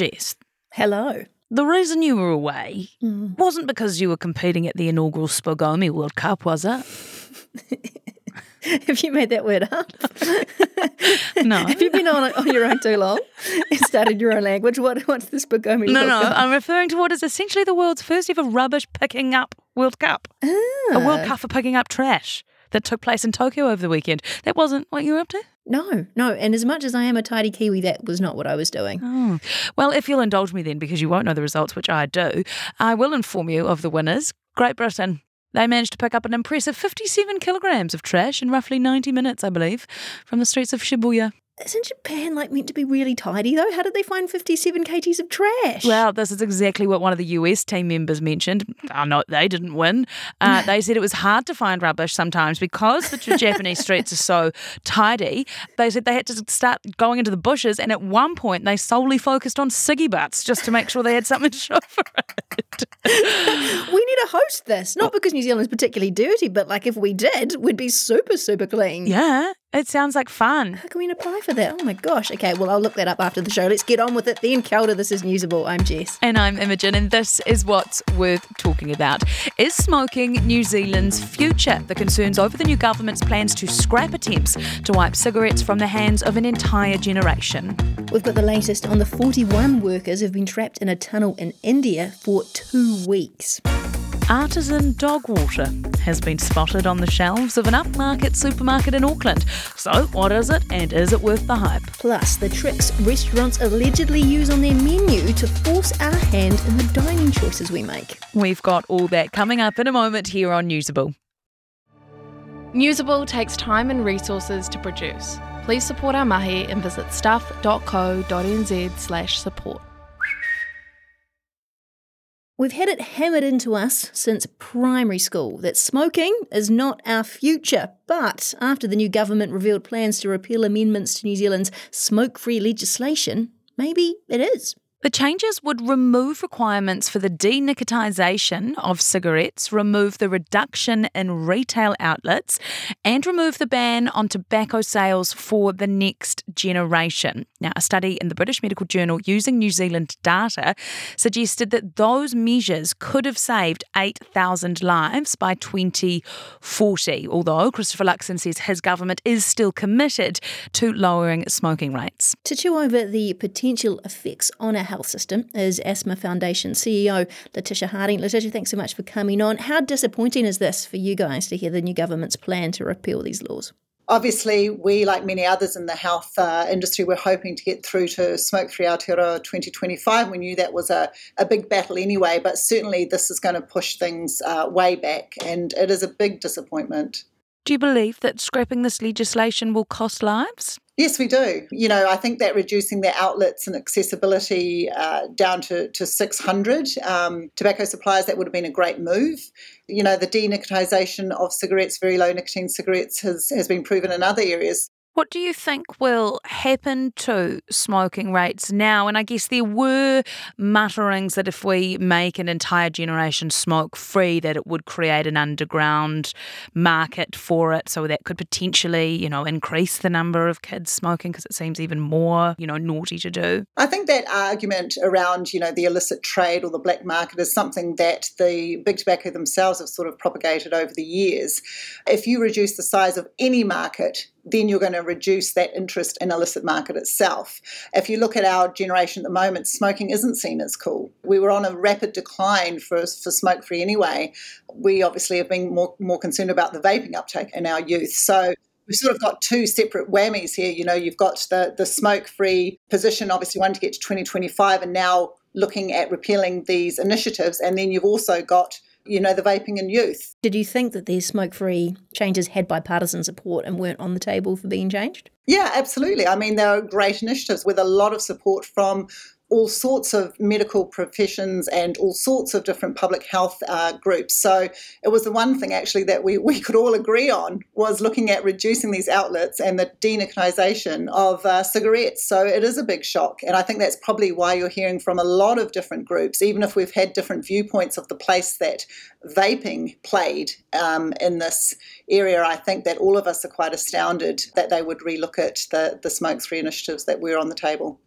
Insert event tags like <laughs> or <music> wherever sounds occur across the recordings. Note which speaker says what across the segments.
Speaker 1: Jess,
Speaker 2: Hello.
Speaker 1: the reason you were away
Speaker 2: Mm.
Speaker 1: wasn't because you were competing at the inaugural Spogomi World Cup, was it? <laughs>
Speaker 2: Have you made that word up? <laughs>
Speaker 1: No.
Speaker 2: Have you been on, on your own too long and started your own language? What, what's this Bogomi
Speaker 1: No, no,
Speaker 2: Cup?
Speaker 1: I'm referring to what is essentially the world's first ever rubbish picking up World Cup. A World
Speaker 2: Ah.
Speaker 1: Cup for picking up trash that took place in Tokyo over the weekend. That wasn't what you were up to?
Speaker 2: No, no. And as much as I am a tidy Kiwi, that was not what I was doing.
Speaker 1: Oh. Well, if you'll indulge me then, because you won't know the results, which I do, I will inform you of the winners. Great Britain. They managed to pick up an impressive 57 kilograms of trash in roughly 90 minutes, I believe, from the streets of Shibuya.
Speaker 2: Isn't Japan like meant to be really tidy though? How did they find 57 kgs of trash?
Speaker 1: Well, this is exactly what one of the US team members mentioned. Oh, no, they didn't win. Uh, <laughs> they said it was hard to find rubbish sometimes because the Japanese <laughs> streets are so tidy. They said they had to start going into the bushes, and at one point they solely focused on ciggy butts just to make sure they had something to show for it. <laughs>
Speaker 2: to host this. Not oh. because New Zealand's particularly dirty, but like if we did, we'd be super, super clean.
Speaker 1: yeah, it sounds like fun.
Speaker 2: How can we apply for that? Oh my gosh. Okay, well, I'll look that up after the show. Let's get on with it then. Ora, this is Newsable. I'm Jess.
Speaker 1: And I'm Imogen, and this is what's worth talking about. Is smoking New Zealand's future? The concerns over the new government's plans to scrap attempts to wipe cigarettes from the hands of an entire generation.
Speaker 2: We've got the latest on the 41 workers who've been trapped in a tunnel in India for two weeks.
Speaker 1: Artisan dog water has been spotted on the shelves of an upmarket supermarket in Auckland. So, what is it, and is it worth the hype?
Speaker 2: Plus, the tricks restaurants allegedly use on their menu to force our hand in the dining choices we make.
Speaker 1: We've got all that coming up in a moment here on Newsable.
Speaker 3: Newsable takes time and resources to produce. Please support our mahi and visit stuff.co.nz slash support.
Speaker 2: We've had it hammered into us since primary school that smoking is not our future. But after the new government revealed plans to repeal amendments to New Zealand's smoke free legislation, maybe it is.
Speaker 1: The changes would remove requirements for the denicotisation of cigarettes, remove the reduction in retail outlets, and remove the ban on tobacco sales for the next generation. Now, a study in the British Medical Journal using New Zealand data suggested that those measures could have saved 8,000 lives by 2040, although Christopher Luxon says his government is still committed to lowering smoking rates.
Speaker 2: To chew over the potential effects on our health system is Asthma Foundation CEO Letitia Harding. Letitia, thanks so much for coming on. How disappointing is this for you guys to hear the new government's plan to repeal these laws?
Speaker 4: Obviously, we, like many others in the health uh, industry, were hoping to get through to smoke free Aotearoa 2025. We knew that was a, a big battle anyway, but certainly this is going to push things uh, way back, and it is a big disappointment.
Speaker 1: Do you believe that scrapping this legislation will cost lives?
Speaker 4: Yes, we do. You know, I think that reducing the outlets and accessibility uh, down to, to 600 um, tobacco suppliers, that would have been a great move. You know, the denicotisation of cigarettes, very low nicotine cigarettes, has, has been proven in other areas.
Speaker 1: What do you think will happen to smoking rates now? And I guess there were mutterings that if we make an entire generation smoke free, that it would create an underground market for it. So that could potentially, you know, increase the number of kids smoking because it seems even more, you know, naughty to do.
Speaker 4: I think that argument around, you know, the illicit trade or the black market is something that the big tobacco themselves have sort of propagated over the years. If you reduce the size of any market, then you're going to reduce that interest in illicit market itself. If you look at our generation at the moment, smoking isn't seen as cool. We were on a rapid decline for, for smoke free anyway. We obviously have been more, more concerned about the vaping uptake in our youth. So we've sort of got two separate whammies here. You know, you've got the, the smoke free position, obviously, wanting to get to 2025, and now looking at repealing these initiatives. And then you've also got you know, the vaping in youth.
Speaker 2: Did you think that these smoke free changes had bipartisan support and weren't on the table for being changed?
Speaker 4: Yeah, absolutely. I mean, they're great initiatives with a lot of support from all sorts of medical professions and all sorts of different public health uh, groups. So it was the one thing actually that we, <laughs> we could all agree on was looking at reducing these outlets and the denicotisation of uh, cigarettes. So it is a big shock. And I think that's probably why you're hearing from a lot of different groups, even if we've had different viewpoints of the place that vaping played um, in this area. I think that all of us are quite astounded that they would relook at the, the smoke free initiatives that were on the table.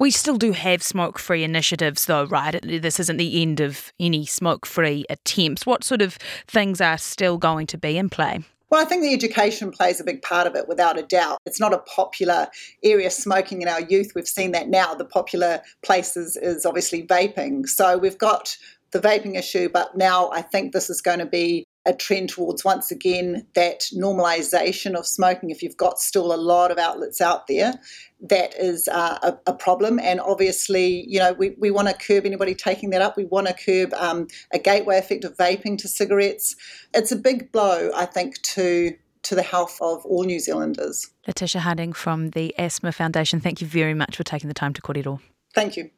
Speaker 1: We still do have smoke free initiatives, though, right? This isn't the end of any smoke free attempts. What sort of things are still going to be in play?
Speaker 4: Well, I think the education plays a big part of it without a doubt. It's not a popular area smoking in our youth. We've seen that now. The popular places is obviously vaping. So we've got the vaping issue, but now I think this is going to be a trend towards once again that normalization of smoking. If you've got still a lot of outlets out there, that is uh, a, a, problem. And obviously, you know, we, we want to curb anybody taking that up. We want to curb um, a gateway effect of vaping to cigarettes. It's a big blow, I think, to to the health of all New Zealanders.
Speaker 1: Letitia Harding from the Asthma Foundation, thank you very much for taking the time to kōrero.
Speaker 4: Thank you.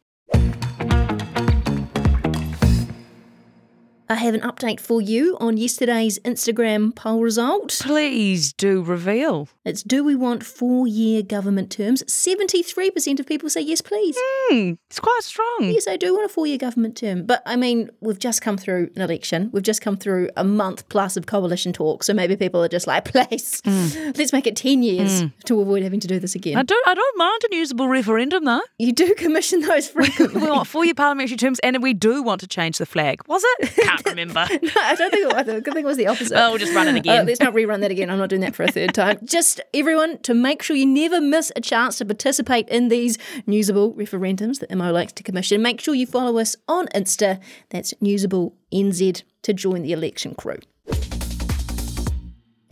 Speaker 2: I have an update for you on yesterday's Instagram poll result.
Speaker 1: Please do reveal.
Speaker 2: It's do we want four year government terms? 73% of people say yes, please.
Speaker 1: Hmm, it's quite strong.
Speaker 2: Yes, I do want a four year government term. But I mean, we've just come through an election. We've just come through a month plus of coalition talk. So maybe people are just like, <laughs> please, mm. let's make it 10 years mm. to avoid having to do this again.
Speaker 1: I don't, I don't mind a Newsable referendum though.
Speaker 2: You do commission those <laughs> frequently.
Speaker 1: we want four year parliamentary terms and we do want to change the flag. Was it? <laughs> Can't <laughs> remember.
Speaker 2: no, I don't think it was. I think it was the opposite.
Speaker 1: Oh, we'll just run it again.
Speaker 2: Uh, let's not rerun that again. I'm not doing that for a third time. <laughs> Just everyone to make sure you never miss a chance to participate in these newsable referendums that Mo likes to commission. Make sure you follow us on Insta. That's newsable NZ to join the election crew.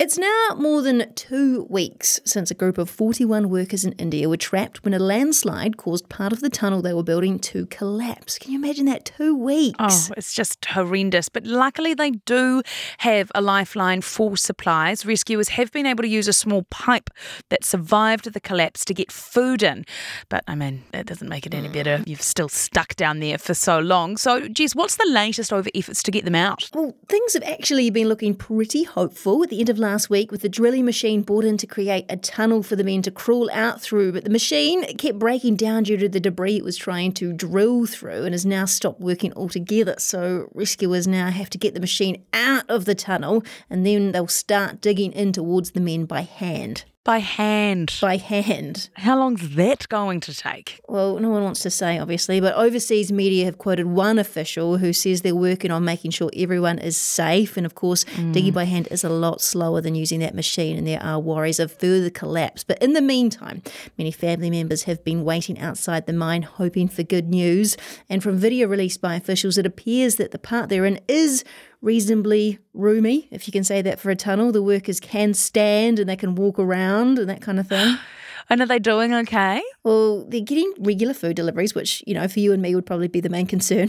Speaker 2: It's now more than two weeks since a group of 41 workers in India were trapped when a landslide caused part of the tunnel they were building to collapse. Can you imagine that? Two weeks.
Speaker 1: Oh, it's just horrendous. But luckily, they do have a lifeline for supplies. Rescuers have been able to use a small pipe that survived the collapse to get food in. But I mean, that doesn't make it any better. You've still stuck down there for so long. So, Jess, what's the latest over efforts to get them out?
Speaker 2: Well, things have actually been looking pretty hopeful at the end of last last week with the drilling machine brought in to create a tunnel for the men to crawl out through, but the machine kept breaking down due to the debris it was trying to drill through and has now stopped working altogether. So rescuers now have to get the machine out of the tunnel and then they'll start digging in towards the men by hand.
Speaker 1: By hand.
Speaker 2: By hand.
Speaker 1: How long's that going to take?
Speaker 2: Well, no one wants to say, obviously, but overseas media have quoted one official who says they're working on making sure everyone is safe. And of course, mm. digging by hand is a lot slower than using that machine, and there are worries of further collapse. But in the meantime, many family members have been waiting outside the mine, hoping for good news. And from video released by officials, it appears that the part they're in is reasonably roomy, if you can say that for a tunnel. The workers can stand and they can walk around and that kind of thing. <sighs>
Speaker 1: And are they doing okay?
Speaker 2: Well, they're getting regular food deliveries, which, you know, for you and me would probably be the main <laughs> concern.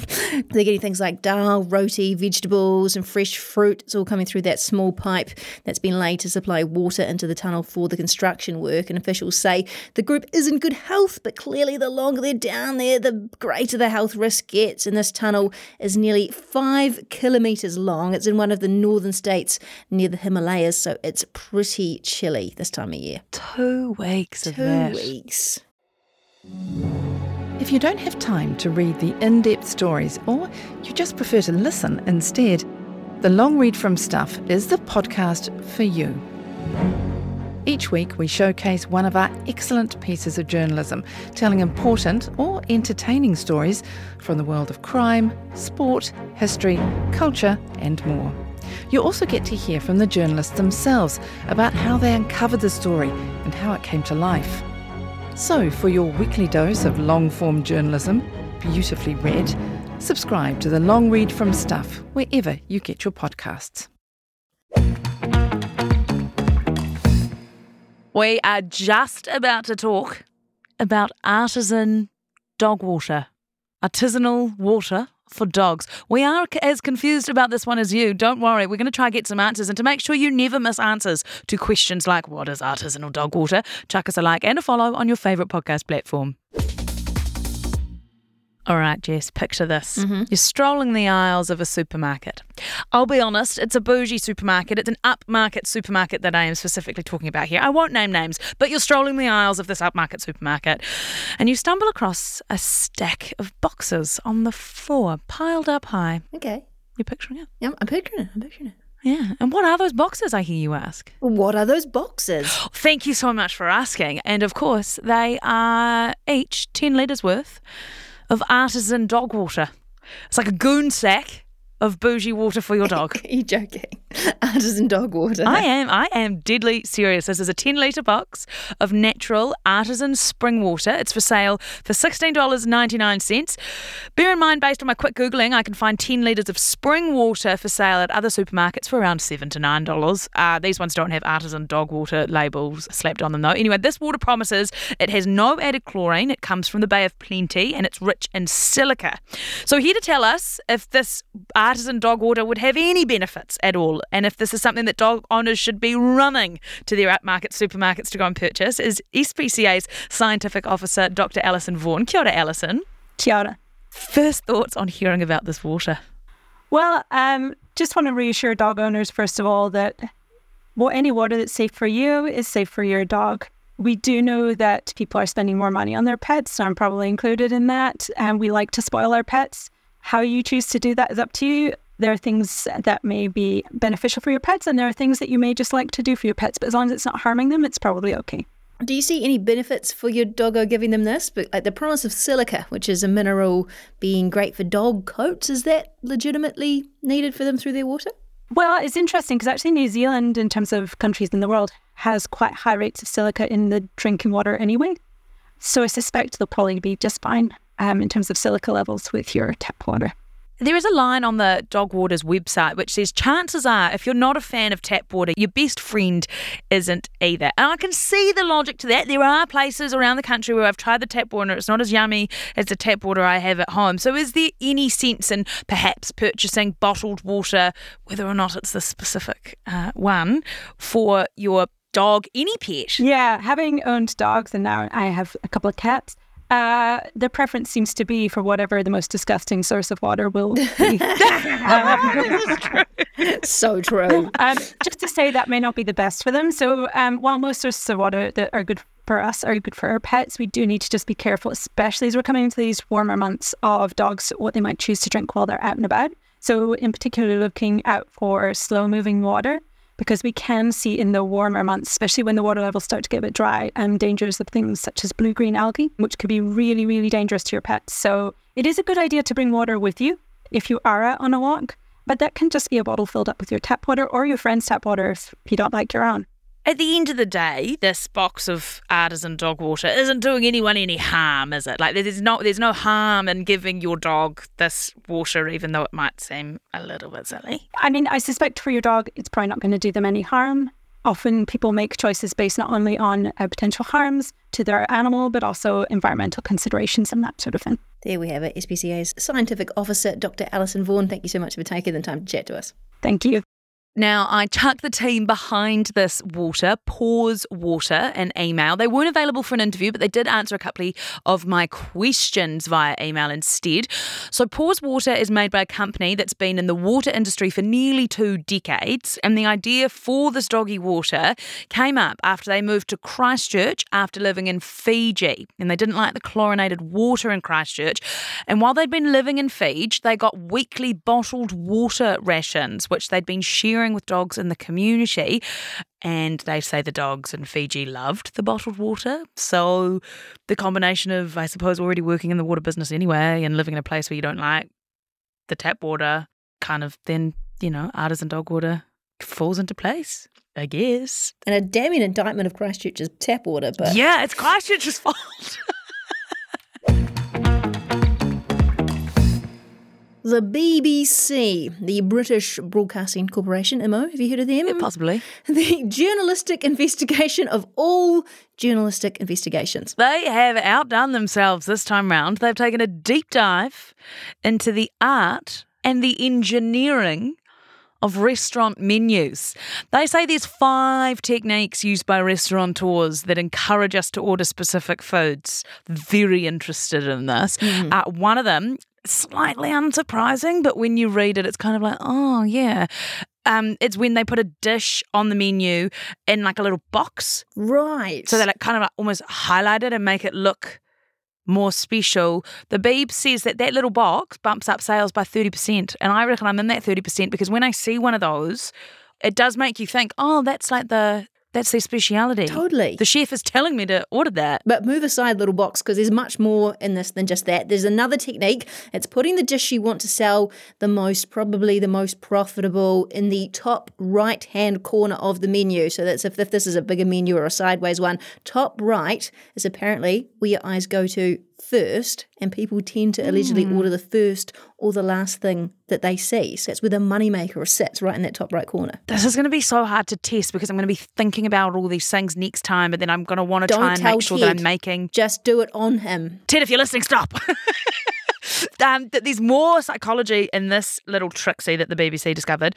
Speaker 2: they're getting things like dal, roti, vegetables, and fresh fruit. It's all coming through that small pipe that's been laid to supply water into the tunnel for the construction work. And officials say the group is in good health, but clearly the longer they're down there, the greater the health risk gets. And this tunnel is nearly five kilometres long. It's in one of the northern states near the Himalayas, so it's pretty chilly this time of year.
Speaker 1: Two weeks
Speaker 2: Two
Speaker 1: that.
Speaker 2: weeks.
Speaker 5: If you don't have time to read the in depth stories or you just prefer to listen instead, the Long Read from Stuff is the podcast for you. Each week, we showcase one of our excellent pieces of journalism, telling important or entertaining stories from the world of crime, sport, history, culture, and more. You also get to hear from the journalists themselves about how they uncovered the story and how it came to life. So, for your weekly dose of long form journalism, beautifully read, subscribe to the Long Read from Stuff wherever you get your podcasts.
Speaker 1: We are just about to talk about artisan dog water, artisanal water for dogs. We are as confused about this one as you. Don't worry, we're going to try get some answers. And to make sure you never miss answers to questions like what is artisanal dog water, chuck us a like and a follow on your favourite podcast platform. All right, Jess, picture this. Mm-hmm. You're strolling the aisles of a supermarket. I'll be honest, it's a bougie supermarket. It's an upmarket supermarket that I am specifically talking about here. I won't name names, but you're strolling the aisles of this upmarket supermarket and you stumble across a stack of boxes on the floor, piled up high.
Speaker 2: Okay.
Speaker 1: You're picturing it?
Speaker 2: Yeah, I'm picturing it. I'm picturing it.
Speaker 1: Yeah. And what are those boxes, I hear you ask?
Speaker 2: What are those boxes? <gasps>
Speaker 1: Thank you so much for asking. And of course, they are each 10 litres worth of artisan dog water. It's like a goon sack of bougie water for your dog. <laughs>
Speaker 2: Are you joking? <laughs> Artisan dog water.
Speaker 1: I am. I am deadly serious. This is a 10 litre box of natural artisan spring water. It's for sale for $16.99. Bear in mind, based on my quick Googling, I can find 10 litres of spring water for sale at other supermarkets for around 7 to $9. Uh, these ones don't have artisan dog water labels slapped on them, though. Anyway, this water promises it has no added chlorine. It comes from the Bay of Plenty and it's rich in silica. So, here to tell us if this artisan dog water would have any benefits at all and if this is something that dog owners should be running to their upmarket supermarkets to go and purchase is SPCA's scientific officer, Dr. Alison Vaughan. Kia ora, Alison.
Speaker 6: Kia ora.
Speaker 1: First thoughts on hearing about this water?
Speaker 6: Well, um, just want to reassure dog owners, first of all, that well, any water that's safe for you is safe for your dog. We do know that people are spending more money on their pets, so I'm probably included in that. And we like to spoil our pets. How you choose to do that is up to you. There are things that may be beneficial for your pets, and there are things that you may just like to do for your pets. But as long as it's not harming them, it's probably okay.
Speaker 2: Do you see any benefits for your doggo giving them this? But like the promise of silica, which is a mineral being great for dog coats, is that legitimately needed for them through their water?
Speaker 6: Well, it's interesting because actually New Zealand, in terms of countries in the world, has quite high rates of silica in the drinking water anyway. So I suspect they'll probably be just fine um, in terms of silica levels with your tap water.
Speaker 1: There is a line on the Dog Waters website which says, Chances are, if you're not a fan of tap water, your best friend isn't either. And I can see the logic to that. There are places around the country where I've tried the tap water, it's not as yummy as the tap water I have at home. So, is there any sense in perhaps purchasing bottled water, whether or not it's the specific uh, one, for your dog, any pet?
Speaker 6: Yeah, having owned dogs and now I have a couple of cats. Uh, the preference seems to be for whatever the most disgusting source of water will be. <laughs> <laughs>
Speaker 2: so true.
Speaker 6: Um, just to say that may not be the best for them. So um, while most sources of water that are good for us are good for our pets, we do need to just be careful, especially as we're coming into these warmer months of dogs, what they might choose to drink while they're out and about. So in particular, looking out for slow moving water because we can see in the warmer months, especially when the water levels start to get a bit dry, um, dangers of things such as blue green algae, which could be really, really dangerous to your pets. So it is a good idea to bring water with you if you are out on a walk, but that can just be a bottle filled up with your tap water or your friend's tap water if you don't like your own.
Speaker 1: At the end of the day, this box of artisan dog water isn't doing anyone any harm, is it? Like there's no there's no harm in giving your dog this water, even though it might seem a little bit silly.
Speaker 6: I mean, I suspect for your dog, it's probably not going to do them any harm. Often people make choices based not only on uh, potential harms to their animal, but also environmental considerations and that sort of thing.
Speaker 2: There we have it. SPCA's scientific officer, Dr. Alison Vaughan. Thank you so much for taking the time to chat to us.
Speaker 6: Thank you.
Speaker 1: Now, I chucked the team behind this water, Paws Water, an email. They weren't available for an interview, but they did answer a couple of my questions via email instead. So, Paws Water is made by a company that's been in the water industry for nearly two decades. And the idea for this doggy water came up after they moved to Christchurch after living in Fiji. And they didn't like the chlorinated water in Christchurch. And while they'd been living in Fiji, they got weekly bottled water rations, which they'd been sharing with dogs in the community. And they say the dogs in Fiji loved the bottled water. So the combination of, I suppose, already working in the water business anyway and living in a place where you don't like the tap water, kind of then, you know, artisan dog water falls into place. I guess.
Speaker 2: And a damning indictment of Christchurch's tap water, but
Speaker 1: yeah, it's Christchurch's <laughs> fault.
Speaker 2: The BBC, the British Broadcasting Corporation, Mo, have you heard of them?
Speaker 1: Yeah, possibly.
Speaker 2: The journalistic investigation of all journalistic investigations.
Speaker 1: They have outdone themselves this time round. They've taken a deep dive into the art and the engineering of restaurant menus. They say there's five techniques used by restaurateurs that encourage us to order specific foods. Very interested in this. Mm. Uh, one of them slightly unsurprising, but when you read it, it's kind of like, oh, yeah. Um, it's when they put a dish on the menu in like a little box.
Speaker 2: Right.
Speaker 1: So they like kind of like almost highlight it and make it look more special. The Beeb says that that little box bumps up sales by 30%. And I reckon I'm in that 30% because when I see one of those, it does make you think, oh, that's like the that's their speciality.
Speaker 2: Totally.
Speaker 1: The chef is telling me to order that.
Speaker 2: But move aside, little box, because there's much more in this than just that. There's another technique. It's putting the dish you want to sell the most, probably the most profitable, in the top right hand corner of the menu. So that's if, if this is a bigger menu or a sideways one. Top right is apparently where your eyes go to first, and people tend to allegedly
Speaker 1: Hmm.
Speaker 2: order the first or the last thing that they see. So that's where the moneymaker sits, right in that top right corner.
Speaker 1: This is going to be so hard to test because I'm going to be thinking about all these things next time, but then I'm going to want to
Speaker 2: Don't
Speaker 1: try and make sure that I'm making
Speaker 2: Just do it on him.
Speaker 1: Ted, if you're listening, stop. <laughs> um, that there's more psychology in this little tricksy that the BBC discovered.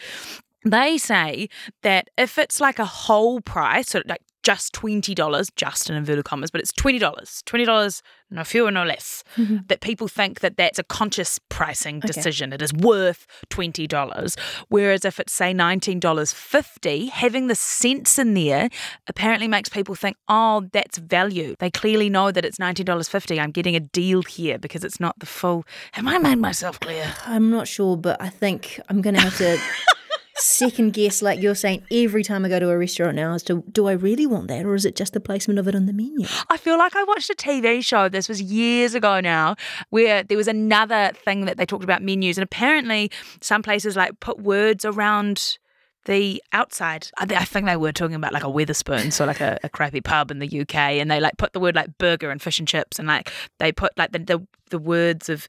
Speaker 1: They say that if it's like a whole price, so like just twenty dollars, just in inverted commas, but it's twenty dollars, twenty dollars, no fewer, no less. Mm-hmm. that people think that that's a conscious pricing decision. It is worth twenty dollars. Whereas if it's say nineteen dollars fifty, having the cents in there apparently makes people think, oh, that's value. They clearly know that it's nineteen dollars fifty. I'm getting a deal here because it's not the full. Have I made myself clear? <sighs>
Speaker 2: I'm not sure, but I think I'm going to have to <laughs> second guess, like you're saying, every time I go to a restaurant now as to do I really want that or is it just the placement of it on the menu?
Speaker 1: I feel like I watched a TV show, this was years ago now, where there was another thing that they talked about menus. And apparently, some places like put words around the outside. I think they were talking about like a Wetherspoon, so like a, a crappy pub in the UK. And they like put the word like burger and fish and chips. And like they put like the, the, the words of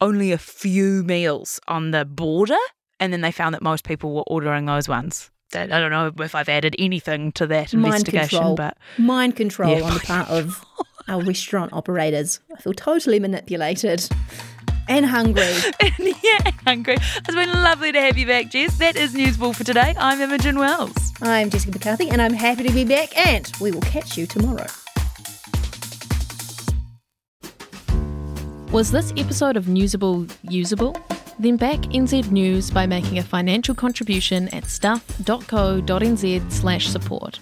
Speaker 1: only a few meals on the border. And then they found that most people were ordering those ones. That- I don't know if I've added anything to that
Speaker 2: Mind
Speaker 1: investigation,
Speaker 2: control.
Speaker 1: but
Speaker 2: Mind control
Speaker 1: Yeah,
Speaker 2: on the part of our restaurant operators. I feel totally manipulated and hungry. <laughs>
Speaker 1: yeah, hungry. It's been lovely to have you back, Jess. That is Newsable for today. I'm Imogen Wells.
Speaker 2: I'm Jessica McCarthy and I'm happy to be back and we will catch you tomorrow.
Speaker 3: Was this episode of Newsable usable? Then back NZ News by making a financial contribution at stuff.co.nz slash support.